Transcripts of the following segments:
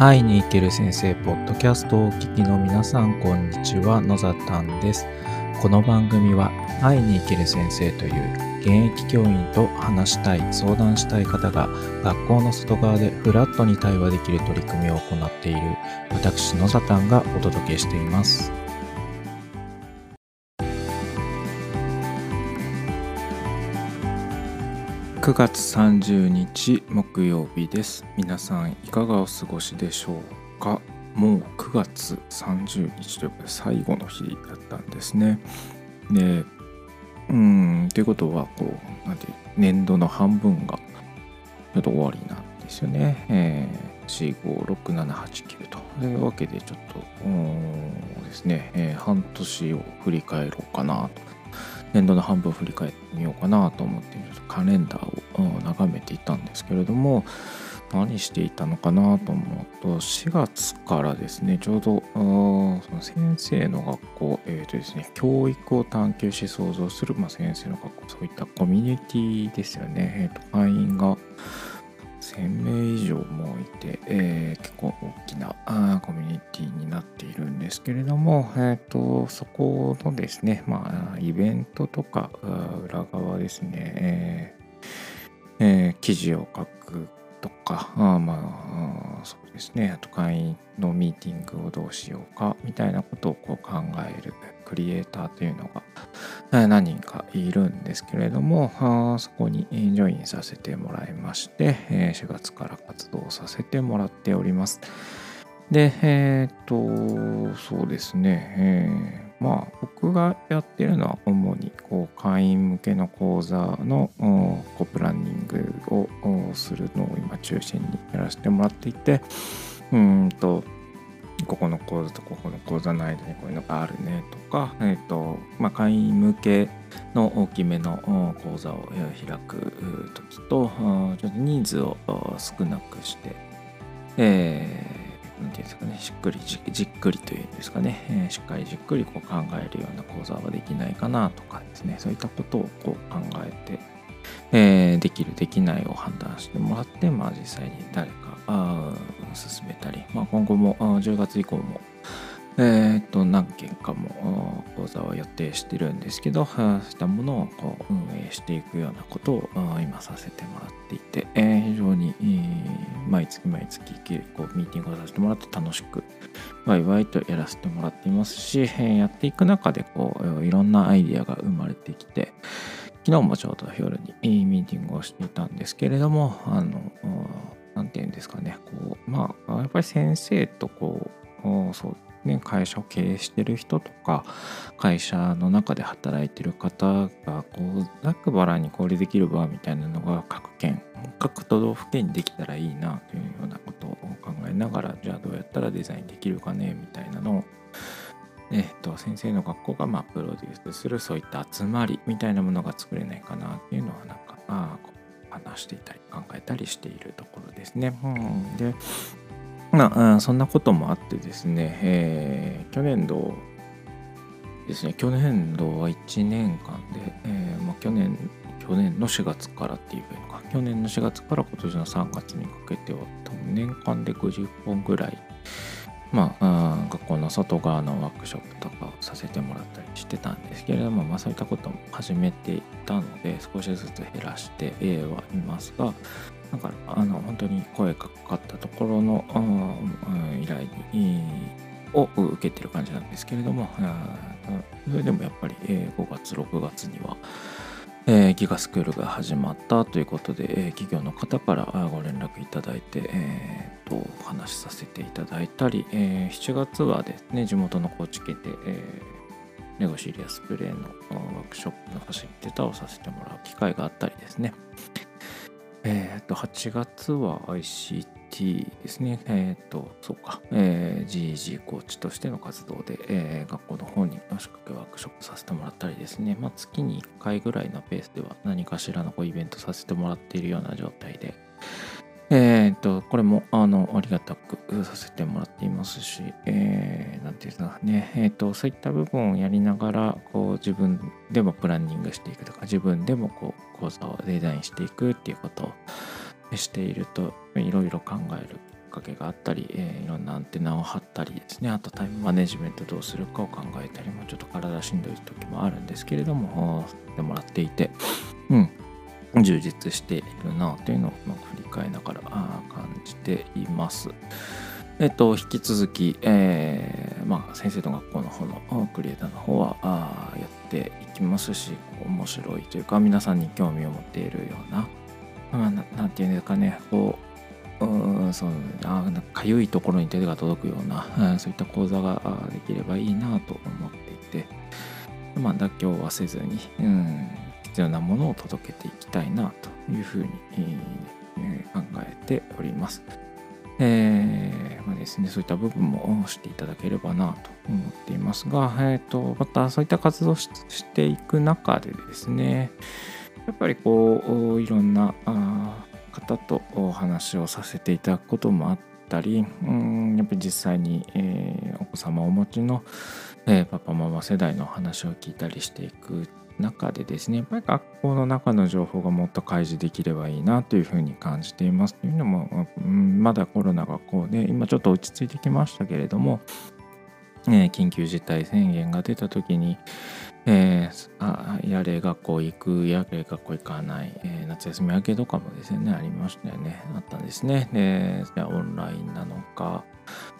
会いに行ける先生ポッドキャストをお聞きの皆さんこんにちは。野ざたんです。この番組は会いに行ける先生という現役教員と話したい相談したい方が学校の外側でフラットに対話できる取り組みを行っている私野ざたんがお届けしています。9月30日木曜日です。皆さんいかがお過ごしでしょうか？もう9月30日ということで最後の日だったんですね。でうんということはこうなんて年度の半分がちょっと終わりなんですよね、えー、456789と。いうわけでちょっとですね、えー、半年を振り返ろうかなと。年度の半分を振り返ってみようかなと思ってカレンダーを眺めていたんですけれども何していたのかなと思うと4月からですねちょうどその先生の学校、えーとですね、教育を探求し創造する、まあ、先生の学校そういったコミュニティですよね、えーと会員が1000名以上もいて、えー、結構大きなあコミュニティになっているんですけれども、えーと、そこのですね、まあ、イベントとか裏側ですね、えーえー、記事を書くとか、あまあ、そうですね、あと会員のミーティングをどうしようかみたいなことをこう考えるクリエイターというのが何人かいるんですけれども、そこにジョインさせてもらいまして、4月から活動させてもらっております。で、えっ、と、そうですね、えーまあ僕がやってるのは主にこう会員向けの講座のこうプランニングをするのを今中心にやらせてもらっていてうんとここの講座とここの講座の間にこういうのがあるねとか、えーとまあ、会員向けの大きめの講座を開く時とちょっと人数を少なくして、えーなんていうんですかね、しっくりじっくりというんですかね、え、しっかりじっくりこう考えるような講座はできないかなとかですね、そういったことをこう考えて、えー、できる、できないを判断してもらって、まあ実際に誰かあ進めたり、まあ、今後も10月以降もえー、と何件かも講座を予定してるんですけどそういったものをこう運営していくようなことを今させてもらっていて、えー、非常に、毎月毎月こうミーティングをさせてもらって楽しくワイワイとやらせてもらっていますし、やっていく中でこういろんなアイディアが生まれてきて昨日もちょうど夜にミーティングをしていたんですけれどもあの何て言うんですかね。こうまあやっぱり先生とこうそうね、会社を経営してる人とか会社の中で働いてる方がこうざくばらに交流できる場みたいなのが各県各都道府県にできたらいいなというようなことを考えながらじゃあどうやったらデザインできるかねみたいなのをえっと、先生の学校がまあプロデュースするそういった集まりみたいなものが作れないかなっていうのはなんかあ話していたり考えたりしているところですね。うん、でまあ、そんなこともあってですね、えー、去年度ですね、去年度は1年間で、えーまあ、去年、去年の4月からっていうのか、去年の4月から今年の3月にかけては、多分年間で50本ぐらい、まあ、学校の外側のワークショップとかをさせてもらったりしてたんですけれども、まあ、そういったことも始めていたので、少しずつ減らしてはいますが、だからあの本当に声がかかったところの依頼にを受けてる感じなんですけれどもそれでもやっぱり5月6月にはえー、ギガスクールが始まったということで、えー、企業の方からご連絡いただいて、えー、とお話しさせていただいたり、えー、7月はですね地元の高知県で、えー、ネゴシリアスプレーのワークショップのファシリテーターをさせてもらう機会があったりですね、えっ、ー、と、8月は ICT ですね。えっ、ー、と、そうか、えー、GEG コーチとしての活動で、えー、学校の方に仕掛けワークショップさせてもらったりですね、まあ、月に1回ぐらいのペースでは何かしらのこうイベントさせてもらっているような状態で、えっ、と、これも、あの、ありがたくさせてもらっていますし、えー、なんていうんですかね、えっ、と、そういった部分をやりながら、こう、自分でもプランニングしていくとか、自分でも、こう、講座をデザインしていくっていうことをしていると、いろいろ考えるきっかけがあったり、えー、いろんなアンテナを張ったりですねあとタイムマネジメントどうするかを考えたりもちょっと体しんどい時もあるんですけれどもでもらっていてうん。充実しているなというのを振り返りながら感じています。えっと、引き続き、えー、まあ、先生の学校の方のクリエイターの方はあやっていきますし、面白いというか、皆さんに興味を持っているような、まあ、ななんていうんですかね、こう、うそうあかゆいところに手が届くような、そういった講座ができればいいなと思っていて、まあ、妥協はせずに、うん、必要なものを届けていきたいなというふうに、えー、考えております。えー、まあですね、そういった部分もしていただければなと思っていますが、えーと、またそういった活動をしていく中でですねやっぱりこういろんな方とお話をさせていただくこともあったりうんやっぱり実際に、えー、お子様をお持ちの、えー、パパママ世代の話を聞いたりしていく中でですねやっぱり学校の中の情報がもっと開示できればいいなというふうに感じていますというのも、まだコロナがこうで今ちょっと落ち着いてきましたけれども、えー、緊急事態宣言が出た時に、えー、あやれ学校行くやれ学校行かない、えー、夏休み明けとかもですねありましたよね。あったんですね。でじゃあオンラインなのか、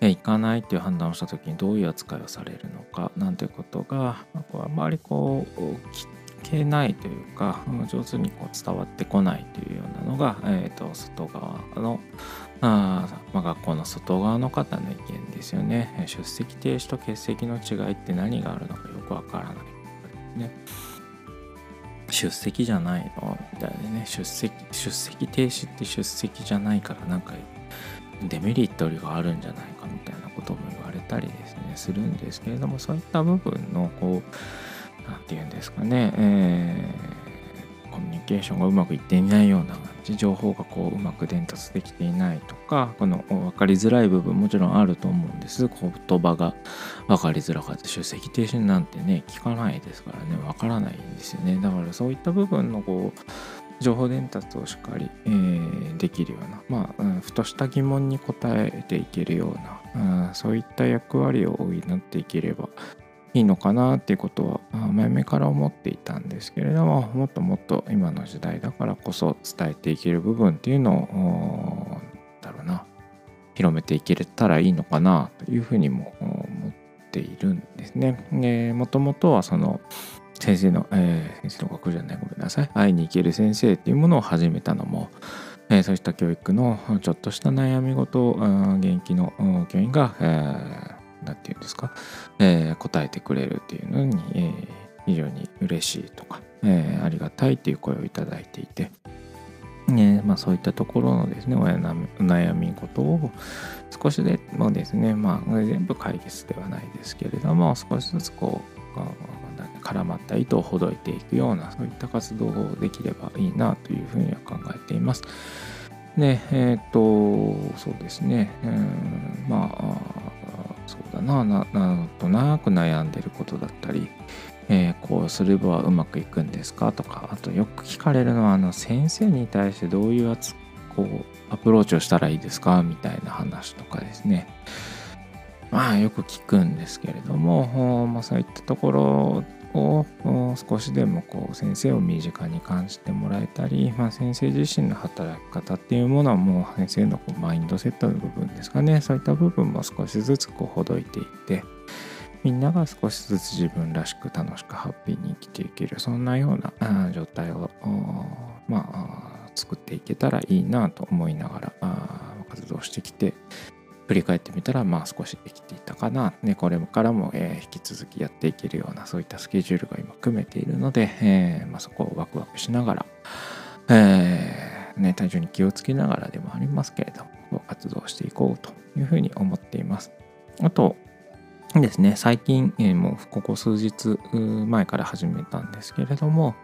行かないっていう判断をした時にどういう扱いをされるのかなんていうことがあまりこう聞けないというか上手にこう伝わってこないというようなのが、えーと、外側のあ、まあ、学校の外側の方の意見ですよね。出席停止と欠席の違いって何があるのかよくわからない。ね。出席じゃないのみたいなね。出席出席停止って出席じゃないからなんかデメリットがあるんじゃないことも言われたりですねするんですけれどもそういった部分のこう何て言うんですかね、えー、コミュニケーションがうまくいっていないような感じ情報がこううまく伝達できていないとかこの分かりづらい部分もちろんあると思うんです。言葉が分かりづらかった出席停止なんてね聞かないですからね分からないんですよね。だからそういった部分のこう情報伝達をしっかり、えー、できるような、まあ、うん、ふとした疑問に答えていけるような、うん、そういった役割を補っていければいいのかなっていうことは前々から思っていたんですけれどももっともっと今の時代だからこそ伝えていける部分っていうのをだろうな広めていけたらいいのかなというふうにも思っているんですね。でもともとはその先生の、えー、先生の学じゃないごめんなさい。会いに行ける先生っていうものを始めたのも、えー、そうした教育のちょっとした悩み事を現役の教員が、え何て言うんですか、え、答えてくれるっていうのに、え、非常に嬉しいとか、え、ありがたいっていう声をいただいていて、ねまあ、そういったところのですね親の悩み事を少しでもですね、まあ、全部解決ではないですけれども少しずつこう絡まった糸をほどいていくようなそういった活動をできればいいなというふうには考えています。でえっ、とそうですね、うん、まあそうだなななんとなく悩んでることだったり、えー、こうすればうまくいくんですかとかあとよく聞かれるのはあの先生に対してどういうやつこうアプローチをしたらいいですかみたいな話とかですねまあよく聞くんですけれども、まあ、そういったところを少しでもこう先生を身近に感じてもらえたり、まあ、先生自身の働き方っていうものはもう先生のこうマインドセットの部分ですかね。そういった部分も少しずつこうほどいていってみんなが少しずつ自分らしく楽しくハッピーに生きていけるそんなような状態をまあ作っていけたらいいなと思いながら活動してきて振り返ってみたらまあ少しできていたかな、ね、これからも、えー、引き続きやっていけるようなそういったスケジュールが今組めているので、えーまあ、そこをワクワクしながら、えーね、体重に気をつけながらでもありますけれども活動していこうというふうに思っています。あとですね、最近、えー、もうここ数日前から始めたんですけれども、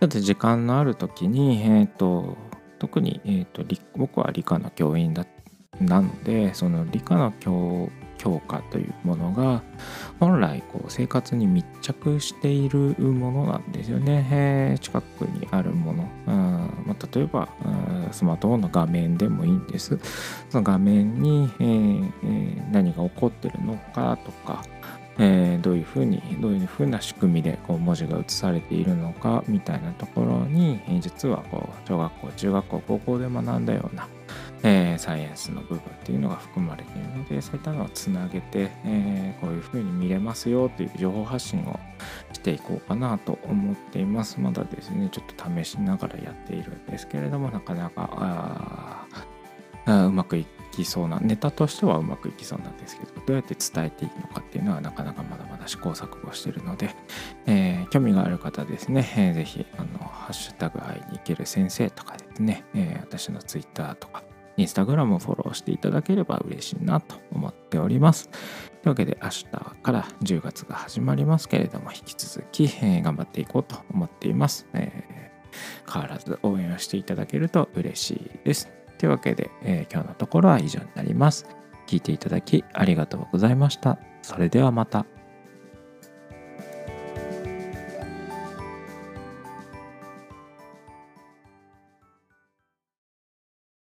ちょっと時間のある時に、えーと、特に、えーと、僕は理科の教員だったなのでその理科の教強化というものが本来こう生活に密着しているものなんですよね、えー、近くにあるもの、まあ、例えばスマートフォンの画面でもいいんです。その画面に、えー、何が起こってるのかとかえー、どういうふうにどういうふうな仕組みでこう文字が写されているのかみたいなところに、実はこう小学校中学校高校で学んだような、えー、サイエンスの部分っていうのが含まれているのでそういったのをつなげて、えー、こういうふうに見れますよという情報発信をしていこうかなと思っています。まだですねちょっと試しながらやっているんですけれどもなかなかうまくいきそうなネタとしてはうまくいきそうなんですけどどうやって伝えていいのかっていうのはなかなかまだまだ試行錯誤してるので、えー、興味がある方ですね、えー、ぜひあのハッシュタグ会に行ける先生とかですね、えー、私のツイッターとかインスタグラムをフォローしていただければ嬉しいなと思っております。というわけで明日から10月が始まりますけれども引き続き、えー、頑張っていこうと思っています、えー、変わらず応援をしていただけると嬉しいです。というわけで、えー、今日のところは以上になります。聞いていただきありがとうございました。それではまた。